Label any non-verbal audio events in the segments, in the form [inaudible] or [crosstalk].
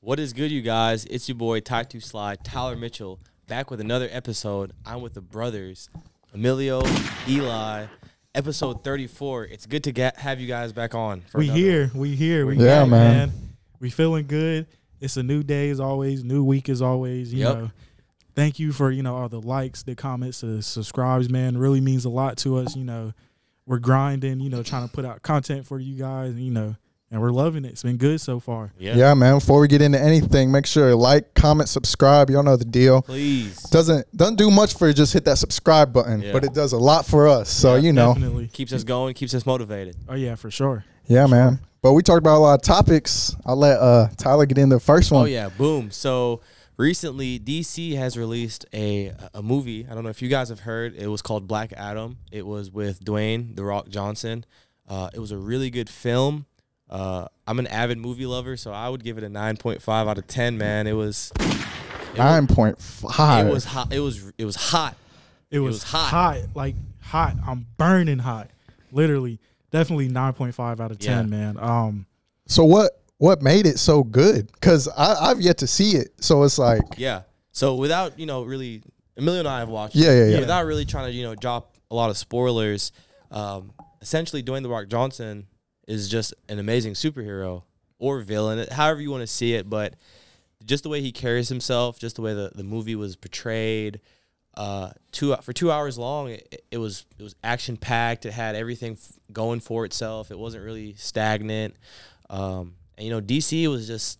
What is good, you guys? It's your boy Ty Two Slide, Tyler Mitchell, back with another episode. I'm with the brothers, Emilio, Eli, episode 34. It's good to get have you guys back on. for We another- here, we here, we Yeah, back, man. We feeling good. It's a new day as always, new week as always. You Yep. know, thank you for you know all the likes, the comments, the subscribes, man. Really means a lot to us. You know, we're grinding. You know, trying to put out content for you guys. You know, and we're loving it. It's been good so far. Yeah. Yeah. man. Before we get into anything, make sure to like, comment, subscribe. Y'all know the deal. Please. Doesn't doesn't do much for you, just hit that subscribe button, Yeah. but it does a lot for us. So Yeah, you know, Definitely. Keeps us going, keeps us motivated. Oh yeah, for sure. yeah, man. But we talked about a lot of topics. I'll let uh Tyler get in the first one. Oh yeah, boom. So recently, DC has released a a movie. I don't know if you guys have heard. It was called Black Adam. It was with Dwayne the Rock Johnson. Uh, it was a really good film. Uh, I'm an avid movie lover, so I would give it a 9.5 out of 10. Man, it was. It Nine was, point five. it was hot. It was it was hot. It was, was hot. like hot. I'm burning hot. Literally, definitely nine point five out of ten, Yeah. man. Um, So what what made it so good? Because I've yet to see it. So it's like Yeah. So without you know really, Emilio and I have watched. Yeah, it. yeah, yeah. Without really trying to you know drop a lot of spoilers, um, essentially Dwayne the Rock Johnson is just an amazing superhero or villain, however you want to see it. But just the way he carries himself, just the way the, the movie was portrayed, uh, two for two hours long, it, it was it was action packed. It had everything f- going for itself. It wasn't really stagnant. Um, and you know, DC was just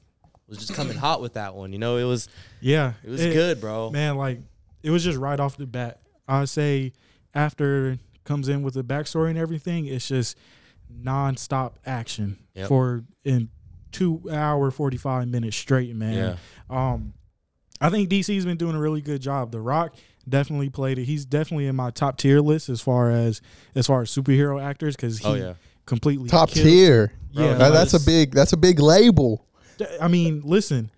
was just coming [clears throat] hot with that one. You know, it was yeah, it was good, bro. man. Like it was just right off the bat. I would say after comes in with the backstory and everything, it's just nonstop action Yep. for in two hour forty five minutes straight, man. Yeah. Um, I think DC's been doing a really good job. The Rock definitely played it. He's definitely in my top tier list as far as as far as superhero actors because he Oh yeah. completely top killed- tier. Yeah, That- that's a big that's a big label. I mean, listen,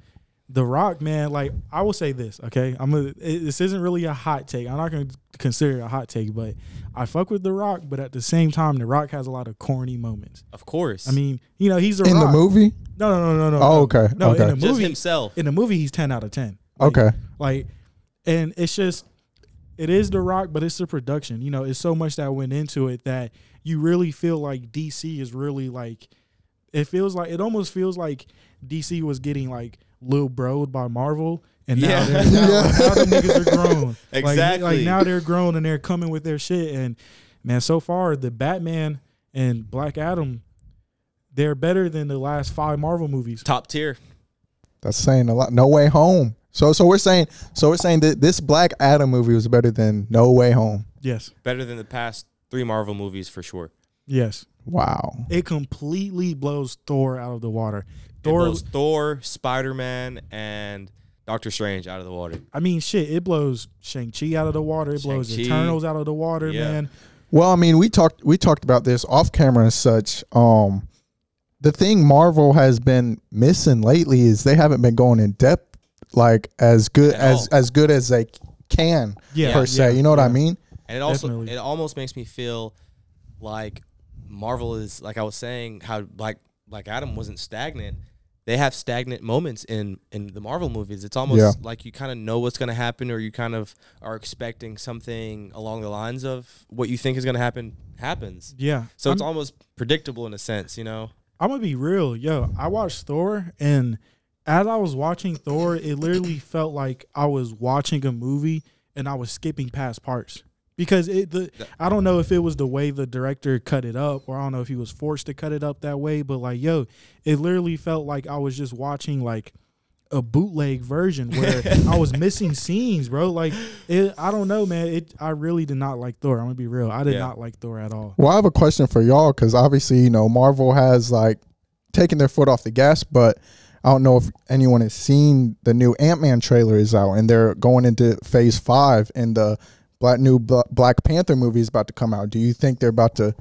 The Rock, man. Like I will say this, okay? I'm gonna. It, this isn't really a hot take. I'm not gonna consider it a hot take, but I fuck with The Rock. But at the same time, The Rock has a lot of corny moments. Of course. I mean, you know, he's a In the movie? No, no, no, no, no. Oh, okay, No, okay. in the movie just movie, himself. in the movie, he's ten out of ten. Like, Okay. Like, and it's just, it is The Rock, but it's the production. You know, it's so much that went into it that you really feel like DC is really like, it feels like, it almost feels like DC was getting like Lil Broed by Marvel. And now, Yeah. they're, now, Yeah. [laughs] now the niggas are grown. Like- Like, now they're grown and they're coming with their shit. And man, so far, the Batman and Black Adam, they're better than the last five Marvel movies. Top tier. That's saying a lot. No Way Home. So so we're saying so we're saying that this Black Adam movie was better than No Way Home. Yes. Better than the past three Marvel movies for sure. Yes. Wow. It completely blows Thor out of the water. It Thor, blows Thor, Spider Man, and Doctor Strange out of the water. I mean, shit, it blows Shang Chi out of the water. It blows Shang-Chi. Eternals out of the water, Yeah. man. Well, I mean, we talked we talked about this off camera and such. Um, the thing Marvel has been missing lately is they haven't been going in depth like as good At as all. as good as they can Yeah, per se. yeah, you know what I mean? And it also Definitely. it almost makes me feel like Marvel is like I was saying how Black Black Adam wasn't stagnant. They have stagnant moments in in the Marvel movies. It's almost Yeah. like you kind of know what's going to happen, or you kind of are expecting something along the lines of what you think is going to happen happens. Yeah. So I'm, it's almost predictable in a sense, you know. I'm gonna be real, yo. I watched Thor, and as I was watching Thor, it literally felt like I was watching a movie and I was skipping past parts because it. The I don't know if it was the way the director cut it up, or I don't know if he was forced to cut it up that way. But like, yo, it literally felt like I was just watching like a bootleg version where [laughs] I was missing scenes, bro. Like, it, I don't know, man. It. I really did not like Thor. I'm gonna be real. I did Yeah. not like Thor at all. Well, I have a question for y'all because obviously, you know, Marvel has like taken their foot off the gas, but I don't know if anyone has seen the new Ant Man trailer is out and they're going into phase five and the black new Bla- Black Panther movie is about to come out. Do you think they're about to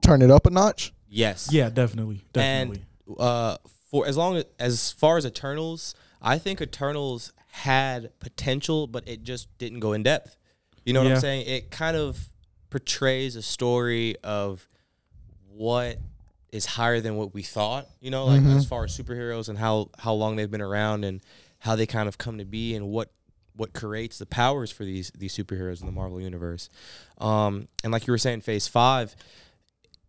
turn it up a notch? Yes. Yeah, definitely, definitely. And uh, for as long as as far as Eternals, I think Eternals had potential, but it just didn't go in depth. You know what Yeah. I'm saying? It kind of portrays a story of what is higher than what we thought. You know, like Mhm. as far as superheroes and how how long they've been around and how they kind of come to be and what what creates the powers for these these superheroes in the Marvel universe. Um, and like you were saying, Phase Five.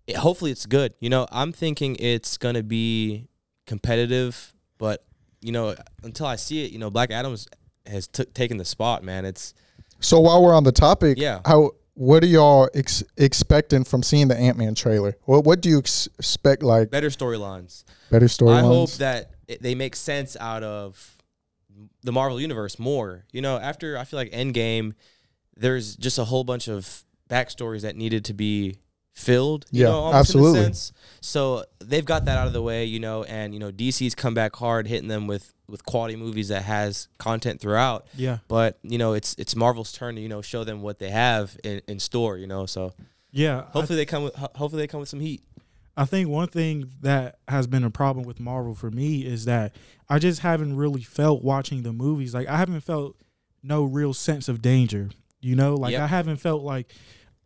It, hopefully, it's good. You know, I'm thinking it's gonna be competitive, but you know, until I see it, you know, Black Adams has took taken the spot. Man, it's So while we're on the topic, Yeah. how what are y'all ex- expecting from seeing the Ant Man trailer? What what do you ex- expect? Like better storylines. better storylines? I hope that it, they make sense out of the Marvel universe more. You know, after I feel like Endgame, there's just a whole bunch of backstories that needed to be filled. You Yeah, know, almost in a absolutely. sense. So they've got that out of the way. You know, and you know DC's come back hard, hitting them with with quality movies that has content throughout. Yeah. But you know, it's it's Marvel's turn to you know show them what they have in, in store. You know, so Yeah. Hopefully they come with hopefully they come with some heat. I think one thing that has been a problem with Marvel for me is that I just haven't really felt watching the movies. Like I haven't felt no real sense of danger. You know, like Yep. I haven't felt like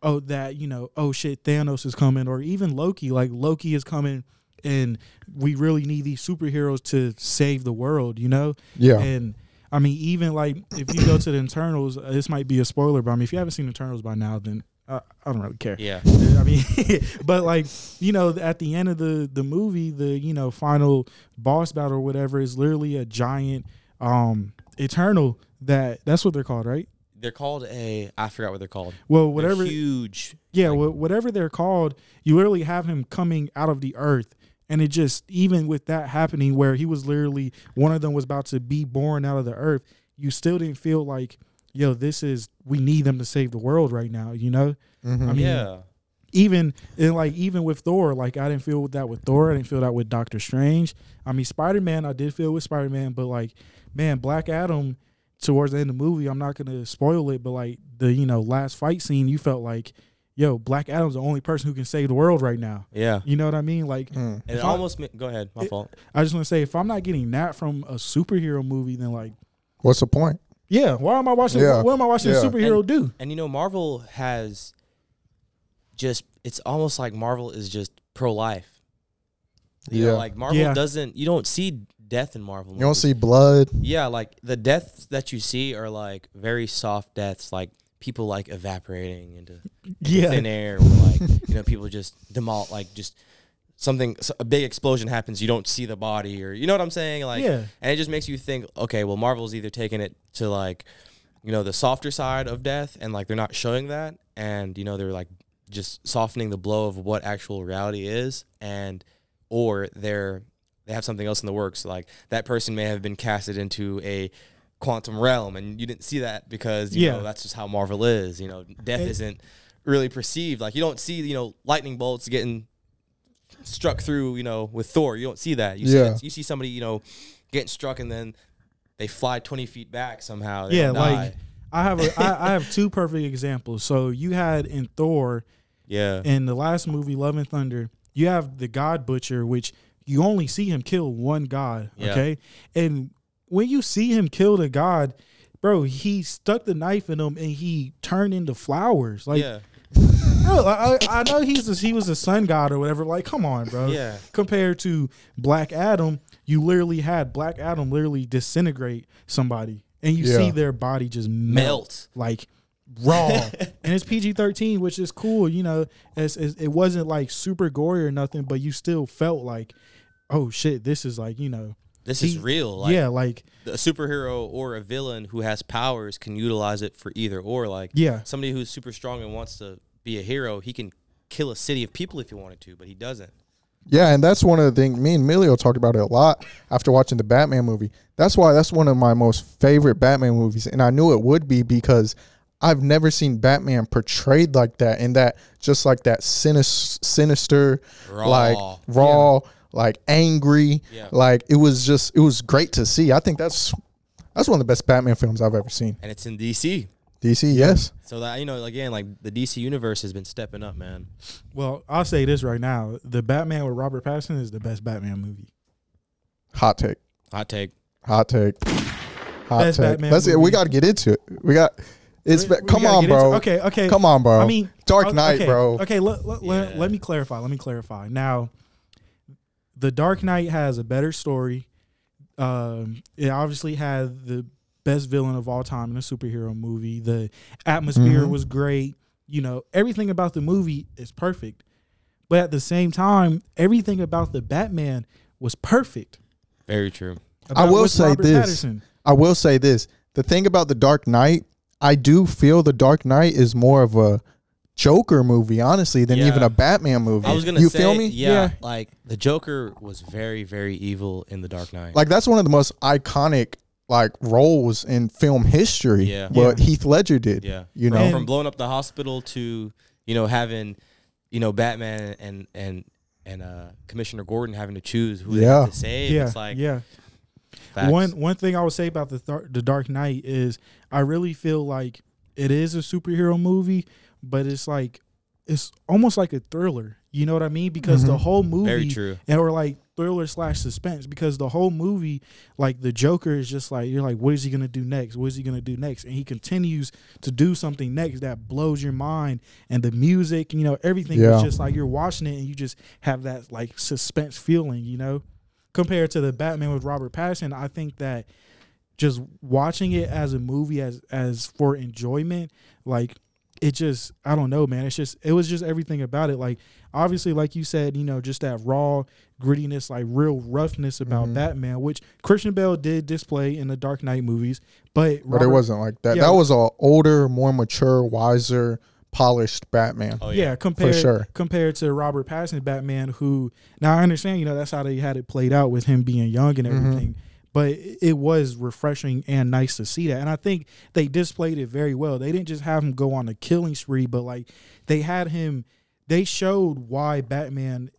oh that, you know, oh shit, Thanos is coming or even Loki, like Loki is coming and we really need these superheroes to save the world, you know? yeah, And I mean, even like if you go to the Eternals, uh, this might be a spoiler, but I mean, if you haven't seen Eternals by now, then I, I don't really care. Yeah. [laughs] I mean, [laughs] but like you know, at the end of the the movie, the you know final boss battle or whatever is literally a giant um eternal that that's what they're called, right? They're called a I forgot what they're called. Well, They're whatever, huge. yeah, like- wha- whatever they're called, you literally have him coming out of the earth. And it just even with that happening, where he was literally one of them was about to be born out of the earth, you still didn't feel like, yo, this is we need them to save the world right now, you know? Mhm. I mean, yeah. even and like even with Thor, like I didn't feel that with Thor. I didn't feel that with Doctor Strange. I mean, Spider Man, I did feel with Spider Man, but like, man, Black Adam. Towards the end of the movie, I'm not gonna spoil it, but like the you know last fight scene, you felt like, yo, Black Adam's the only person who can save the world right now. Yeah. You know what I mean? Like, Mm. And it If I- almost ma- go ahead. My It- fault. I just want to say, if I'm not getting that from a superhero movie, then like, What's the point? Yeah, why am I watching? Yeah. What am I watching Yeah. a superhero And- do? And you know, Marvel has just it's almost like Marvel is just pro life. You know, Yeah. like Marvel Yeah. doesn't you don't see death in Marvel. You don't see blood. Yeah, like the deaths that you see are like very soft deaths, like people like evaporating into Yeah, thin air, or like [laughs] you know people just demol like just something a big explosion happens, you don't see the body, or you know what I'm saying, like yeah, and it just makes you think, okay, well Marvel's either taking it to like you know the softer side of death, and like they're not showing that, and you know they're like just softening the blow of what actual reality is, and or they're they have something else in the works, like that person may have been casted into a quantum realm and you didn't see that because you Yeah. know that's just how Marvel is you know death isn't really perceived like you don't see you know lightning bolts getting struck through you know with Thor you don't see that you see Yeah. that, you see somebody you know getting struck and then they fly 20 feet back somehow they yeah. Like. I have a, I, I have [laughs] two perfect examples. So you had in Thor. yeah in the last movie love and thunder you have the god butcher which you only see him kill one god Yeah. okay and when you see him kill the god bro he stuck the knife in him and he turned into flowers like yeah [laughs] bro I, I I know he's a, he was a sun god or whatever like come on bro yeah compared to black adam you literally had black adam literally disintegrate somebody and you Yeah. see their body just melt melt. like raw. [laughs] And it's pg-13 which is cool you know it's, it's, it wasn't like super gory or nothing but you still felt like oh shit this is like you know this He- is real like yeah like a superhero or a villain who has powers can utilize it for either or like yeah. somebody who's super strong and wants to be a hero he can kill a city of people if he wanted to but he doesn't Yeah, and that's one of the things me and Emilio talked about it a lot after watching the Batman movie. That's why that's one of my most favorite Batman movies, and I knew it would be because I've never seen Batman portrayed like that, and that just like that sinis- sinister, Raw. like raw, like angry, Yeah. like it was just it was great to see. I think that's that's one of the best Batman films I've ever seen. and it's in DC DC, yes, so that you know again like the DC universe has been stepping up man well i'll say this right now the batman with robert pattinson is the best batman movie hot take, hot take hot take, hot Best take. Batman Let's we got to get into it. We got it's We- we come gotta on, get into- bro. okay okay Come on, bro. I mean, Dark o- Knight, okay, bro. Okay, let, let, let, let me clarify. Let me clarify. Now, The Dark Knight has a better story. Um, it obviously had the best villain of all time in a superhero movie. The atmosphere Mhm. was great. You know, everything about the movie is perfect. But at the same time, everything about the Batman was perfect. Very true. I will say Robert this. Pattinson. I will say this: the thing about the Dark Knight, I do feel the Dark Knight is more of a Joker movie, honestly, than Yeah. even a Batman movie. I was gonna you say, feel me? Yeah, Yeah. like the Joker was very, very evil in the Dark Knight. Like that's one of the most iconic like roles in film history. Yeah. What Yeah. Heath Ledger did. yeah, You from, know. from blowing up the hospital to you know having you know Batman and and and uh Commissioner Gordon having to choose who they have to save. Yeah, It's like yeah. facts. One one thing I would say about the Thar- the Dark Knight is I really feel like it is a superhero movie, but it's like it's almost like a thriller. You know what I mean? Because the Mhm. whole movie very true. and or like thriller slash suspense because the whole movie like the joker is just like you're like what is he gonna do next what is he gonna do next and he continues to do something next that blows your mind and the music you know everything is just like you're watching it and you just have that like suspense feeling you know compared to the batman with robert pattinson i think that just watching it as a movie as as for enjoyment like it just i don't know man it's just it was just everything about it like obviously like you said you know just that raw grittiness like real roughness about Mhm. batman which christian bale did display in the dark knight movies but But it wasn't like that. Yeah. that was a older, more mature, wiser, polished Batman. Oh yeah, yeah, compared sure. compared to Robert Pattinson Batman, who now I understand, you know, that's how they had it played out with him being young and Mhm. everything. But it it was refreshing and nice to see that, and I think they displayed it very well. They didn't just have him go on a killing spree, but like they had him. They showed why Batman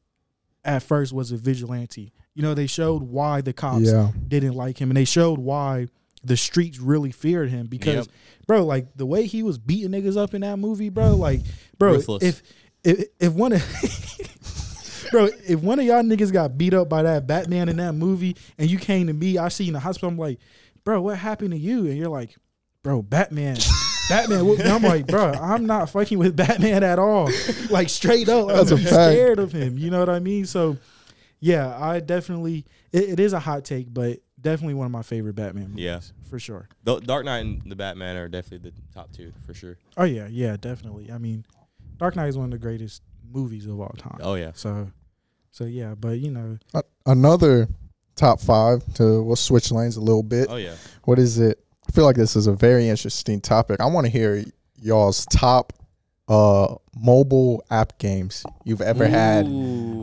at first was a vigilante. You know, they showed why the cops Yeah. didn't like him, and they showed why the streets really feared him because, Yep. bro, like the way he was beating niggas up in that movie, bro, like, bro, Ruthless. if if if one of [laughs] bro, if one of y'all niggas got beat up by that Batman in that movie, and you came to me, I see you in the hospital, I'm like, bro, what happened to you? And you're like, bro, Batman. Batman, whooped. I'm like, bro, I'm not fucking with Batman at all. [laughs] Like straight up, That's I'm a fact. scared of him. You know what I mean? So, yeah, I definitely. It, it is a hot take, but definitely one of my favorite Batman movies. Yeah. for sure. the Dark Knight and the Batman are definitely the top two for sure. Oh yeah, yeah, definitely. I mean, Dark Knight is one of the greatest movies of all time. Oh yeah, So, so yeah, but you know, A- Another top five to we'll switch lanes a little bit. oh yeah. What is it? I feel like this is a very interesting topic. I want to hear y'all's top uh mobile app games you've ever had.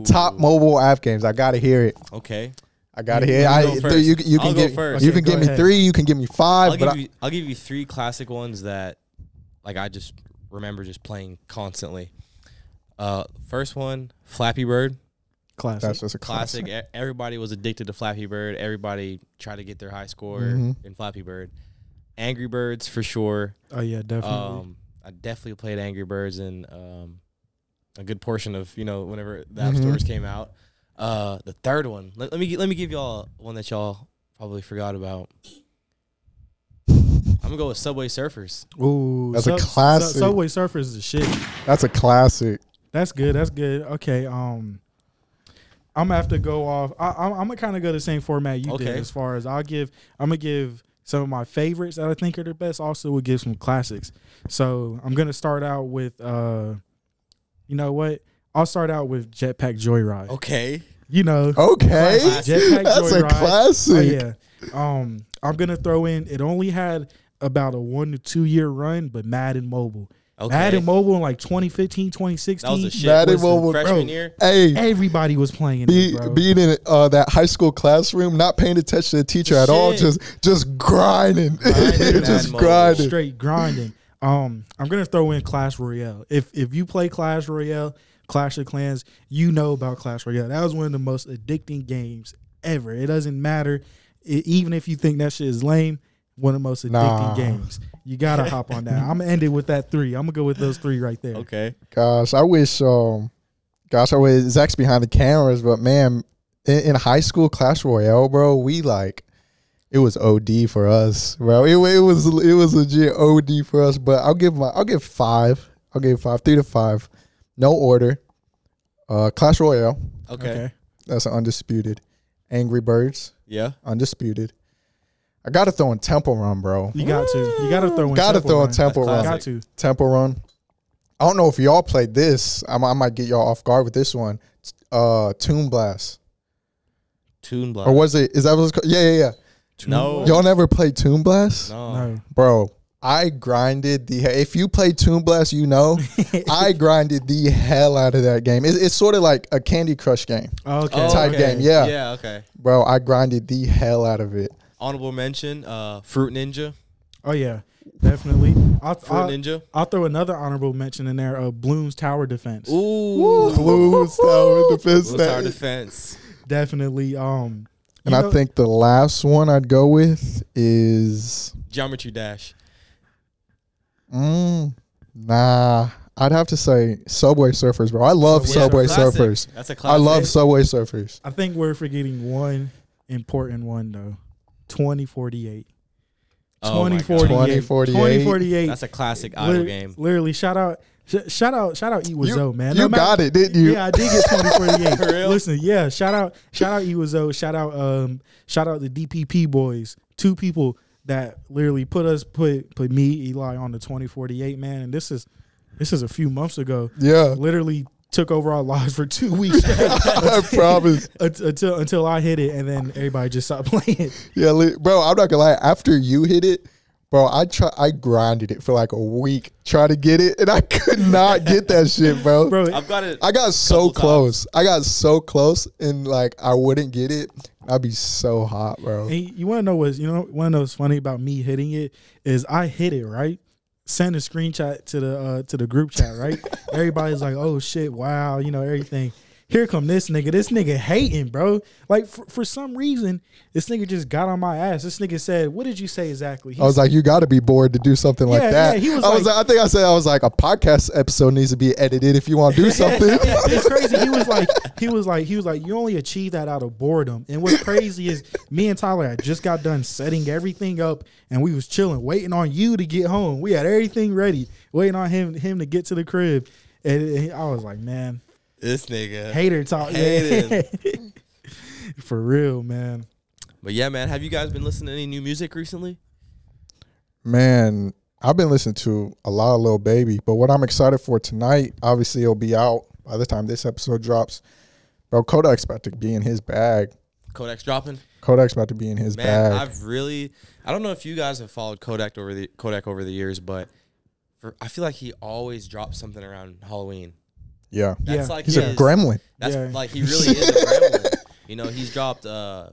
Top mobile app games. I gotta hear it. Okay, I gotta You- hear. you it. I, go th- you, you can give first. you Okay, can go give me three. You can give me 5 I'll but give I- you I'll give you three classic ones that like I just remember just playing constantly. Uh, first one, Flappy Bird, classic. that's just a classic. classic. Everybody was addicted to Flappy Bird. Everybody tried to get their high score Mhm. in Flappy Bird. Angry Birds for sure. oh yeah, definitely. Um, I definitely played Angry Birds in um, a good portion of you know whenever the app Mhm. stores came out. Uh, the third one. Let, let me gi- let me give y'all one that y'all probably forgot about. I'm gonna go with Subway Surfers. Ooh, That's a classic. Sub- Subway Surfers is the shit. That's a classic. That's good. That's good. Okay. Um, I'm gonna have to go off. I, I'm, I'm gonna kind of go the same format you did as far as I'll give. I'm gonna give some of my favorites that I think are the best. Also, would give some classics. So I'm gonna start out with. uh You know what? I'll start out with Jetpack Joyride. Okay. You know. Okay, Jetpack that's a Joyride. classic. Oh, yeah. Um, I'm gonna throw in. It only had about a one to two year run, but Madden Mobile. Okay. Madden Mobile in like 2015, 2016. That was the shit. Madden was the- Mobile, Freshman bro. year. Hey, Everybody was playing be, it, bro. being in uh, that high school classroom, not paying attention to the teacher at all, just just grinding, Grinding [laughs] just that mode. grinding. straight grinding. Um, I'm gonna throw in Clash Royale. If if you play Clash Royale, Clash of Clans, you know about Clash Royale. That was one of the most addicting games ever. It doesn't matter, I- even if you think that shit is lame. One of the most addicting Nah. games. You gotta hop on that. I'm gonna end it with that three. I'm gonna go with those three right there. Okay. Gosh, I wish. Um, gosh, I wish Zach's behind the cameras, but man, in, in high school, Clash Royale, bro, we like. It was OD for us, bro. It, it was it was legit OD for us. But I'll give my I'll give five. I'll give five, three to five, no order. Uh, Clash Royale. Okay. That's an undisputed. Angry Birds, Yeah. undisputed. I gotta throw in Temple Run, bro. You got to. You got to throw in. Gotta Temple throw in Run. Temple That's Run. Got classic. to. Temple Run. I don't know if y'all played this. I, I might get y'all off guard with this one. Uh, Toon Blast, Tune Blast. or was it? Is that what it's called? Yeah, yeah, yeah. No. Y'all never played Toon Blast, No. No. bro? I grinded the. If you play Toon Blast, you know [laughs] I grinded the hell out of that game. It, it's sort of like a Candy Crush game, Okay. Oh, Type okay. game, yeah. Yeah. Okay. bro. I grinded the hell out of it. Honorable mention: uh, Fruit Ninja. Oh yeah, definitely. I'll, Fruit I'll, Ninja. I'll throw another honorable mention in there. Uh, Bloons Tower Defense. Ooh. Bloons Tower Defense. Blue that- Tower Defense. Definitely. Um, And you I think the last one I'd go with is Geometry Dash. mm, nah. I'd have to say Subway Surfers, bro. I love Subway Subway Classic. Surfers. That's a I classic. I love Subway Surfers. I think we're forgetting one important one though. Twenty forty eight. Oh 2048. 2048. 2048. That's a classic idle Lit- game. Literally, shout out, sh- shout out, shout out, Iwazo, man. You No matter- got it, didn't you? Yeah, I did get 2048. [laughs] For real? Listen, yeah, shout out, shout out Iwazo, shout out, um, shout out the DPP boys, two people that literally put us, put put me, Eli, on the 2048, man. And this is, this is a few months ago. Yeah. Literally took over our lives for two weeks [laughs] I promise. [laughs] Until until I hit it, and then everybody just stopped [laughs] playing. Yeah, li- bro. I'm not gonna lie. After you hit it, bro, I try. I grinded it for like a week trying to get it, and I could not get that shit, bro. Bro, I've got it. I got so Couple times. close. I got so close, and like I wouldn't get it. I'd be so hot, bro. And you want to know what's you know want to know what's funny about me hitting it is I hit it right, send a screenshot to the uh, to the group chat right. Everybody's like, oh shit, wow, you know everything. Here come this nigga. This nigga hating, bro. Like for, for some reason, this nigga just got on my ass. This nigga said, "What did you say exactly?" He I was like, you got to be bored to do something like that. yeah, he was I was. like- I think I said I was like a podcast episode needs to be edited if you want to do [laughs] something. it's [laughs] crazy. He was like, he was like, he was like, you only achieve that out of boredom. And what's crazy is me and Tyler had just got done setting everything up, and we was chilling, waiting on you to get home. We had everything ready, waiting on him him to get to the crib. And I was like, man, This nigga. hater talk, Hating. [laughs] for real, man. But yeah, man, have you guys been listening to any new music recently? Man, I've been listening to a lot of Lil Baby, but what I'm excited for tonight, obviously it'll be out by the time this episode drops. Bro, Kodak's about to be in his bag. Kodak's dropping. Kodak's about to be in his Man, bag. I've really I don't know if you guys have followed Kodak over the Kodak over the years, but for, I feel like he always drops something around Halloween. Yeah. That's Yeah. like He's his, a gremlin. That's Yeah. like he really is a [laughs] gremlin. You know, he's dropped uh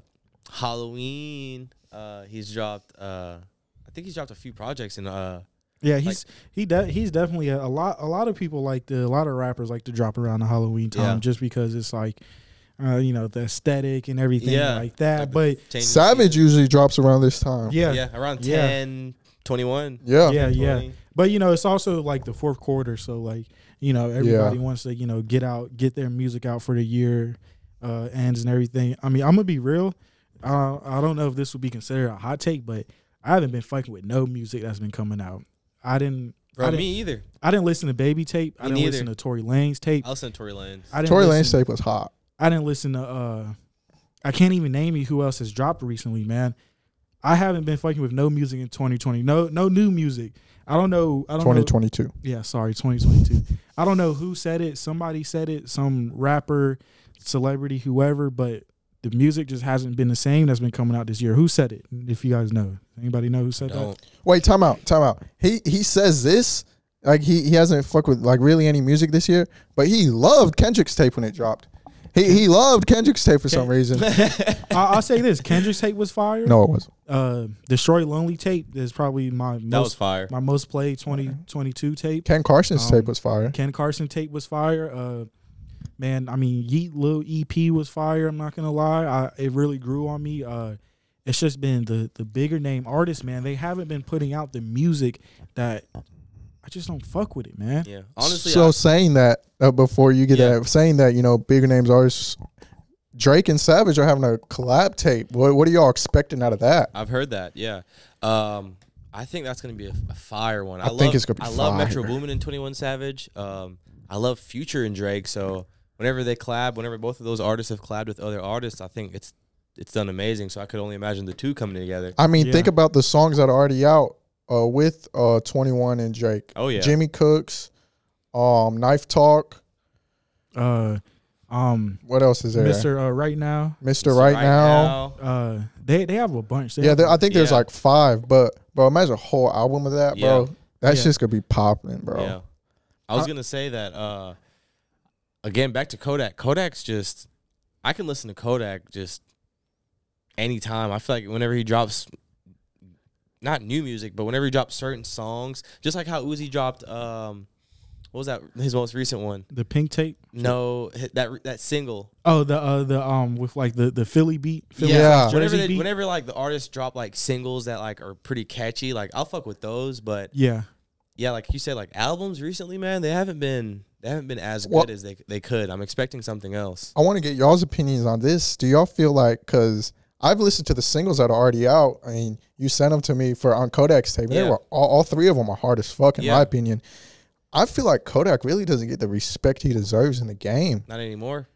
Halloween. Uh he's dropped uh I think he's dropped a few projects in uh Yeah, he's he de- he's definitely a, a lot. A lot of people like to, a lot of rappers like to drop around the Halloween time Yeah. just because it's like, uh, you know, the aesthetic and everything Yeah. like that. like but Savage season. usually drops around this time. yeah, yeah, around Yeah. 10, 21. Yeah. yeah, yeah. But you know, it's also like the fourth quarter, so like you know, everybody wants to you know get out, get their music out for the year uh, ends and everything. I mean, I'm gonna be real. Uh, I don't know if this would be considered a hot take, but I haven't been fucking with no music that's been coming out. I didn't. Bro, I didn't, me either. I didn't listen to Baby tape. I didn't neither. listen to Tory Lanez tape. I listen to Tory Lanez. I didn't Tory listen, Lanez tape was hot. I didn't listen to. uh I can't even name you who else has dropped recently, man. I haven't been fucking with no music in 2020. No, no new music. I don't know. I don't know. 2022. Yeah, sorry, 2022. I don't know who said it. Somebody said it. Some rapper, celebrity, whoever. But the music just hasn't been the same that's been coming out this year. Who said it? If you guys know, anybody know who said that? Don't. Wait, time out, time out. He he says this like he he hasn't fucked with like really any music this year, but he loved Kendrick's tape when it dropped. He he loved Kendrick's tape for some reason. [laughs] I, I'll say this: Kendrick's tape was fire. No, it wasn't. Uh, Destroy Lonely tape is probably my That was most fire. my most played 2022 tape. Ken Carson's Um, tape was fire. Ken Carson tape was fire. Uh, man, I mean, Yeat Lil EP was fire. I'm not gonna lie, I, it really grew on me. Uh, it's just been the the bigger name artists, man. They haven't been putting out the music that I just don't fuck with it, man. Yeah. Honestly, so I, saying that uh, before you get Yeah. that, saying that you know bigger names artists, Drake and Savage are having a collab tape. What what are y'all expecting out of that? I've heard that. Yeah. Um, I think that's gonna be a, a fire one. I, I love, think it's gonna be I love Metro. Boomin and Twenty One Savage. Um, I love Future and Drake. So whenever they collab, whenever both of those artists have collabed with other artists, I think it's it's done amazing. So I could only imagine the two coming together. I mean, Yeah. think about the songs that are already out uh, with uh, 21 and Drake. Oh yeah, Jimmy Cooks, um, Knife Talk. Uh, um, What else is there? Mister uh, right now. Mr. So Right, now. Uh, they they have a bunch. They Yeah, have there, a- I think there's Yeah. like five, but bro, imagine a whole album of that, bro. Yeah. That's Yeah. just gonna be popping, bro. Yeah. I was I- gonna say that uh again back to Kodak. Kodak's just I can listen to Kodak just anytime. I feel like whenever he drops not new music, but whenever he drops certain songs, just like how Uzi dropped um what was that his most recent one? the pink tape. No, that that single. Oh, the uh the um with like the the Philly beat. Philly Yeah. Jersey Whenever they, beat. whenever like the artists drop like singles that like are pretty catchy, like I'll fuck with those, but yeah. yeah, like you said, like albums recently, man, they haven't been they haven't been as Well- good as they they could. I'm expecting something else. I want to get y'all's opinions on this. Do y'all feel like because I've listened to the singles that are already out. I mean, you sent them to me for on Kodak's tape. They were all, all three of them are hard as fuck in Yeah. my opinion. I feel like Kodak really doesn't get the respect he deserves in the game. Not anymore.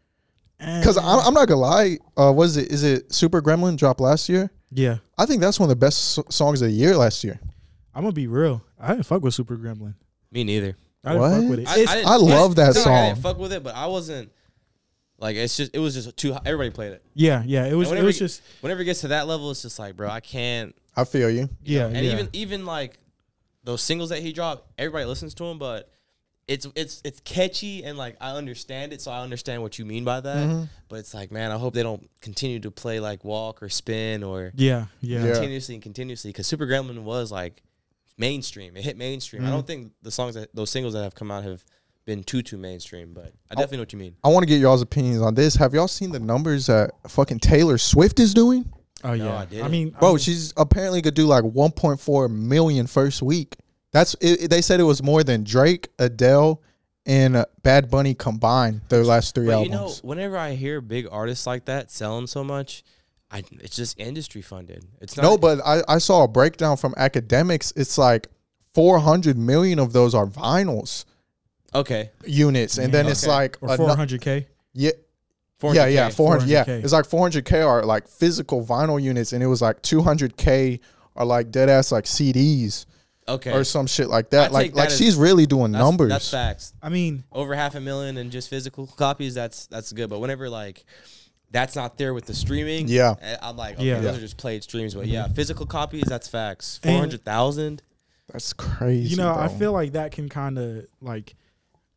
Because I'm, I'm not gonna lie, uh, was it is it Super Gremlin dropped last year? yeah, I think that's one of the best so- songs of the year last year. I'm gonna be real. I didn't fuck with Super Gremlin. Me neither. I didn't What? fuck with it. I, I, I love that it's not like I didn't song. fuck with it, but I wasn't like it's just it was just too. Everybody played it. yeah, yeah. It was. It was just. Whenever it gets to that level, it's just like, bro, I can't. I feel you. Yeah, And yeah. even even like those singles that he dropped, everybody listens to him, but it's it's it's catchy and like I understand it, so I understand what you mean by that. Mm-hmm. But it's like, man, I hope they don't continue to play like Walk or Spin or yeah, yeah, Yeah. continuously and continuously because Super Gremlin was like mainstream. It hit mainstream. I Mm-hmm. don't think the songs that those singles that have come out have been too too mainstream, but I definitely know what you mean. I want to get y'all's opinions on this. Have y'all seen the numbers that fucking Taylor Swift is doing? Oh No, yeah. I didn't. I mean, Bro, I mean, she's apparently could do like 1.4 million first week. That's it, it- they said it was more than Drake, Adele, and uh, Bad Bunny combined. Their last three But albums. you know, whenever I hear big artists like that selling so much, I it's just industry funded. It's not no, but I, I saw a breakdown from Akademiks. It's like 400 million of those are vinyls okay. units, and then Yeah. it's Okay. like or a 400k. yeah. 400K. Yeah, yeah, 400. Yeah, 400K. it's like 400k are like physical vinyl units, and it was like 200k are like dead ass like CDs Okay. or some shit like that. I like take like that as- she's really doing That's- numbers. That's facts. I mean, Over half a million and just physical copies. That's that's good. But whenever like that's not there with the streaming, Yeah. eh, I'm like, okay, Yeah. those are just played streams. But yeah, physical copies. That's facts. And- Four hundred thousand. That's crazy. you know, I bro. feel like that can kind of like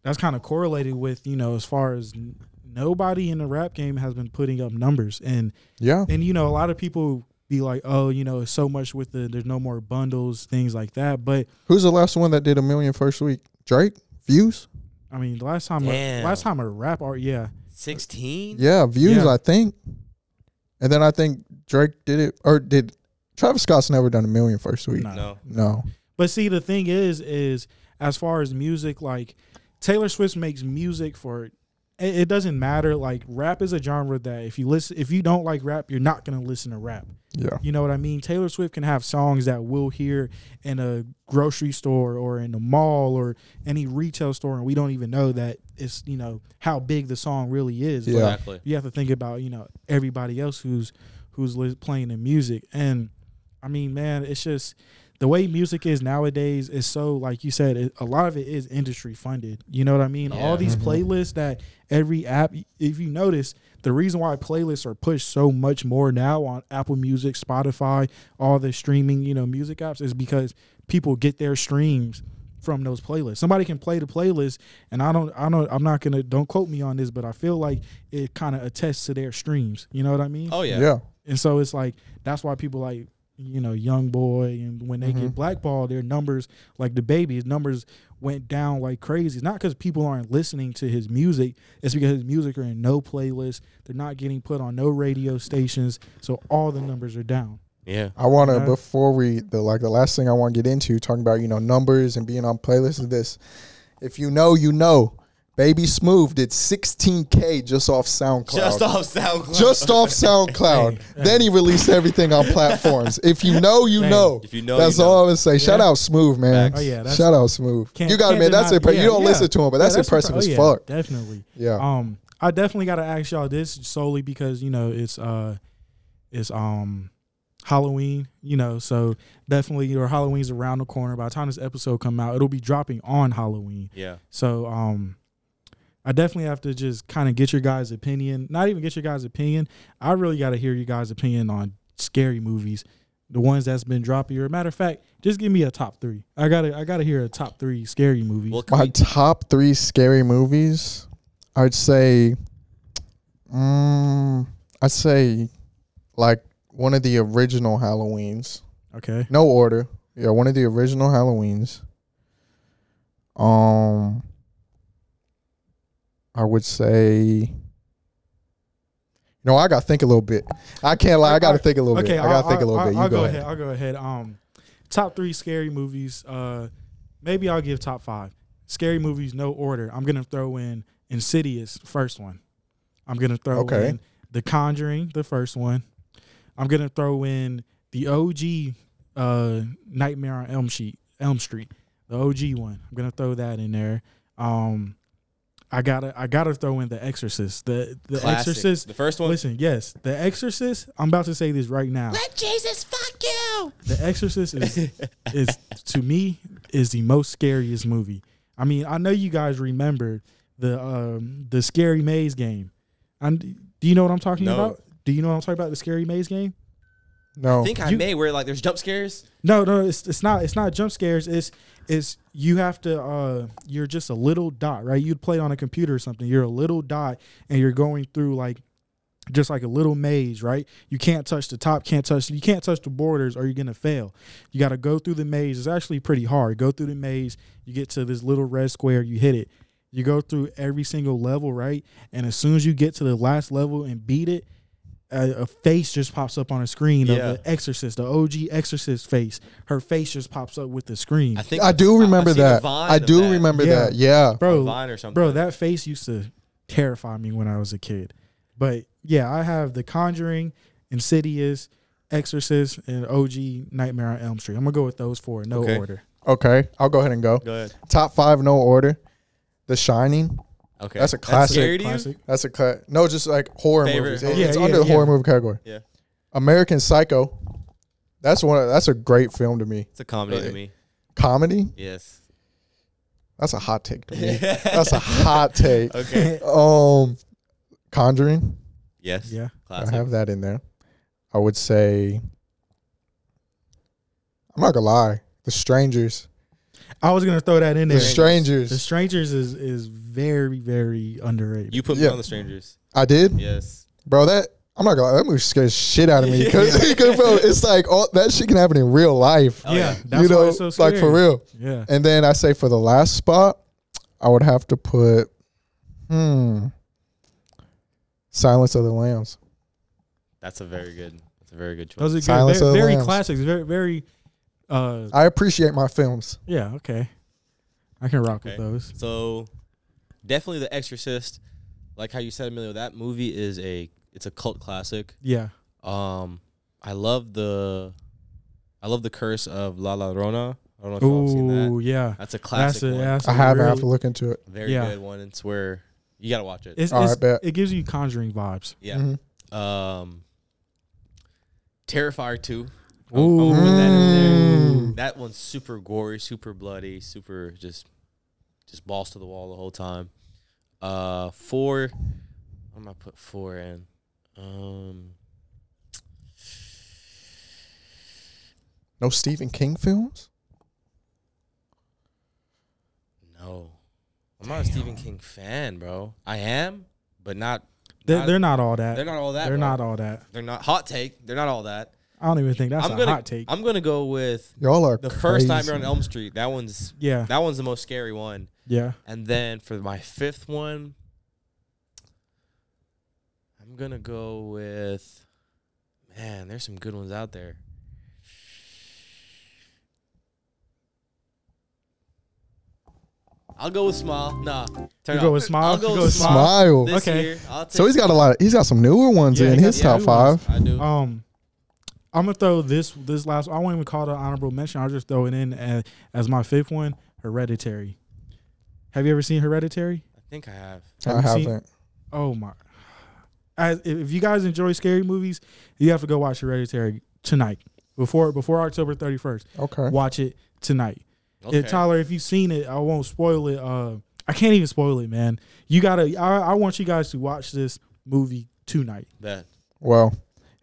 that's kind of correlated with you know as far as n- nobody in the rap game has been putting up numbers and yeah. and you know a lot of people be like oh you know so much with the there's no more bundles things like that but Who's the last one that did a million first week? Drake views. I mean the last time a, last time a rap art yeah Sixteen. Yeah, views. Yeah. I think. And then I think Drake did it, or did Travis Scott's never done a million first week? Nah. No. No. But see, the thing is, is as far as music, like Taylor Swift makes music for it, it doesn't matter. Like rap is a genre that if you listen, if you don't like rap, you're not gonna listen to rap. Yeah. You know what I mean? Taylor Swift can have songs that we'll hear in a grocery store or in a mall or any retail store, and we don't even know that it's you know how big the song really is. Yeah. Exactly. you have to think about you know everybody else who's who's li- playing the music and i mean man it's just the way music is nowadays is so like you said it, a lot of it is industry funded you know what i mean all Yeah. these Mhm. playlists that every app if you notice the reason why playlists are pushed so much more now on apple music spotify all the streaming you know music apps is because people get their streams from those playlists. Somebody can play the playlist, and I don't, I don't, I'm not gonna, don't quote me on this, but I feel like it kind of attests to their streams. You know what I mean? Oh yeah. Yeah. And so it's like that's why people like, you know, young boy, and when they Mhm. get blackballed, their numbers, like the baby's numbers went down like crazy. It's not because people aren't listening to his music; it's because his music are in no playlist. They're not getting put on no radio stations, so all the numbers are down. Yeah. I want to Yeah. before we the like the last thing I want to get into talking about you know numbers and being on playlists is this. If you know, you know. Baby Smooth did 16k just off SoundCloud. Just off SoundCloud. Just off [laughs] SoundCloud. Then he released everything on platforms. If you know, you Hey. know. If you know, That's you know. all I'm gonna say. Shout out Smooth, man. Oh yeah, that's Shout out Smooth. You gotta can't admit that's impressive. yeah, you don't yeah. listen to him, but that's Yeah, impressive impre- as oh, yeah, fuck. Definitely. Yeah. Um, I definitely got to ask y'all this solely because you know it's uh it's um Halloween, you know, so definitely your Halloween's around the corner. By the time this episode come out, it'll be dropping on Halloween. Yeah. So um I definitely have to just kind of get your guys' opinion. Not even get your guys' opinion. I really got to hear you guys' opinion on scary movies, the ones that's been dropping. Or matter of fact, just give me a top three. I gotta I gotta hear a top three scary movies. Well, My we- top three scary movies, I'd say, um, I'd say, like one of the original Halloweens. okay. No order. Yeah, one of the original Halloweens. Um, I would say. No, I gotta think a little bit. I can't lie. I gotta think a little Okay, bit. I gotta think a little I'll, bit. You I'll go go ahead. ahead. I'll go ahead. Um, top three scary movies. Uh, maybe I'll give top five scary movies. No order. I'm gonna throw in Insidious, first one. I'm gonna throw Okay. in The Conjuring, the first one. I'm gonna throw in the OG uh, Nightmare on Elm Street, Elm Street, the OG one. I'm gonna throw that in there. Um, I gotta I gotta throw in The Exorcist. The The classic. Exorcist The first one. Listen, yes, The Exorcist. I'm about to say this right now. Let Jesus fuck you. The Exorcist is [laughs] is to me is the most scariest movie. I mean, I know you guys remember the um the scary maze game. And do you know what I'm talking No. about? Do you know what I'm talking about? The scary maze game? No. I think I You- may where like there's jump scares. No, no, it's it's not it's not jump scares. It's it's you have to uh you're just a little dot, right? You'd play on a computer or something. You're a little dot and you're going through like just like a little maze, right? You can't touch the top, can't touch you can't touch the borders or you're gonna fail. You gotta go through the maze. It's actually pretty hard. Go through the maze, you get to this little red square, you hit it. You go through every single level, right? And as soon as you get to the last level and beat it, a, a face just pops up on a screen Yeah. of the Exorcist, the OG Exorcist face. Her face just pops up with the screen, I think I do remember I've that. Vine I do that. remember Yeah. that. Yeah. bro. Vine or something. Bro, that face used to terrify me when I was a kid. But yeah, I have The Conjuring, Insidious, Exorcist, and OG Nightmare on Elm Street. I'm gonna go with those four, no Okay. order. Okay. I'll go ahead and go. Go ahead. Top five, no order. The Shining. Okay. That's a classic. scary to you? Classic. That's a cut. No, just like horror Favorite movies. horror It- it's Yeah, under yeah, the horror yeah. movie category. Yeah. American Psycho. That's one. Of, that's a great film to me. It's a comedy to me. Comedy. Yes. That's a hot take to me. [laughs] That's a hot take. okay. [laughs] Um, Conjuring. Yes. Yeah. Classic. I have that in there. I would say. I'm not gonna lie. The Strangers. I was gonna throw that in there. The. Strangers. The Strangers is is very very underrated. You put me Yeah. on the strangers. I did, Yes. bro. That I'm not gonna lie. That movie scares shit out of me [laughs] because bro, it's like all that shit can happen in real life. Oh, yeah, yeah. that's you know, why it's so scary. like for real. Yeah. And then I say for the last spot, I would have to put, hmm, Silence of the Lambs. That's a very good. That's a very good choice. Those are good. Silence very of the very Lambs. classics. Very very. Uh, I appreciate my films. Yeah, okay. I can rock okay. with those. So definitely The Exorcist. Like how you said, Emilio, that movie is a it's a cult classic. Yeah. Um, I love the I love the curse of La Llorona. I don't know if Ooh, you've seen that. yeah. That's a classic that's a, that's I have, really, I have to look into it. Very yeah. good one. It's where you gotta watch it. It's, it's, right, It gives you conjuring vibes. Yeah. Mm-hmm. Um Terrifier 2. That, that one's super gory, super bloody, super just just balls to the wall the whole time. Uh, four. I'm gonna put four in. Um, no Stephen King films. No, I'm Damn. not a Stephen King fan, bro. I am, but not. They're not, they're not all that. They're not all that. They're bro. not all that. They're not hot take. They're not all that. I don't even think that's I'm a gonna. hot take. I'm gonna go with Y'all are the first crazy. Nightmare on Elm Street. That one's yeah. that one's the most scary one. Yeah. And then for my fifth one, I'm gonna go with man. There's some good ones out there. I'll go with Smile. Nah, turn You go with Smile? I'll go with go with Smile. Smile. This Okay. year. I'll take So he's got a lot. Of, he's got some newer ones Yeah, in his got top some new ones. five. I do. Um, I'm gonna throw this this last. I won't even call it an honorable mention. I'll just throw it in as, as my fifth one. Hereditary. Have you ever seen Hereditary? I think I have. Have I you haven't. Oh my! As, if you guys enjoy scary movies, you have to go watch Hereditary tonight before before October thirty first. Okay. Watch it tonight. Okay. And Tyler, if you've seen it, I won't spoil it. Uh, I can't even spoil it, man. You gotta. I, I want you guys to watch this movie tonight. Bet. Well,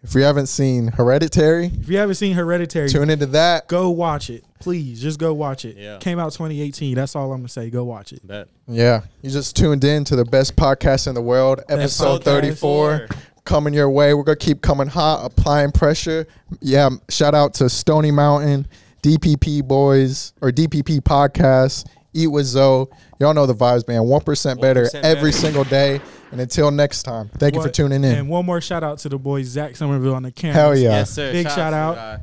if you haven't seen Hereditary, If you haven't seen Hereditary, tune into that. go watch it, please. Just go watch it. Yeah. Came out 2018. That's all I'm gonna say. Go watch it. Bet. Yeah, you just tuned in to the best podcast in the world, episode 34. Coming your way. We're going to keep coming hot, applying pressure. Yeah, shout out to Stony Mountain, DPP Boys, or DPP Podcast, Eat with Zoe. Y'all know the vibes, man. 1% better 1% every better. single day. And until next time, thank you for tuning in. And one more shout out to the boy Zach Somerville on the camera. Hell yeah. Yes, sir. Big Shout shout to out. the guy.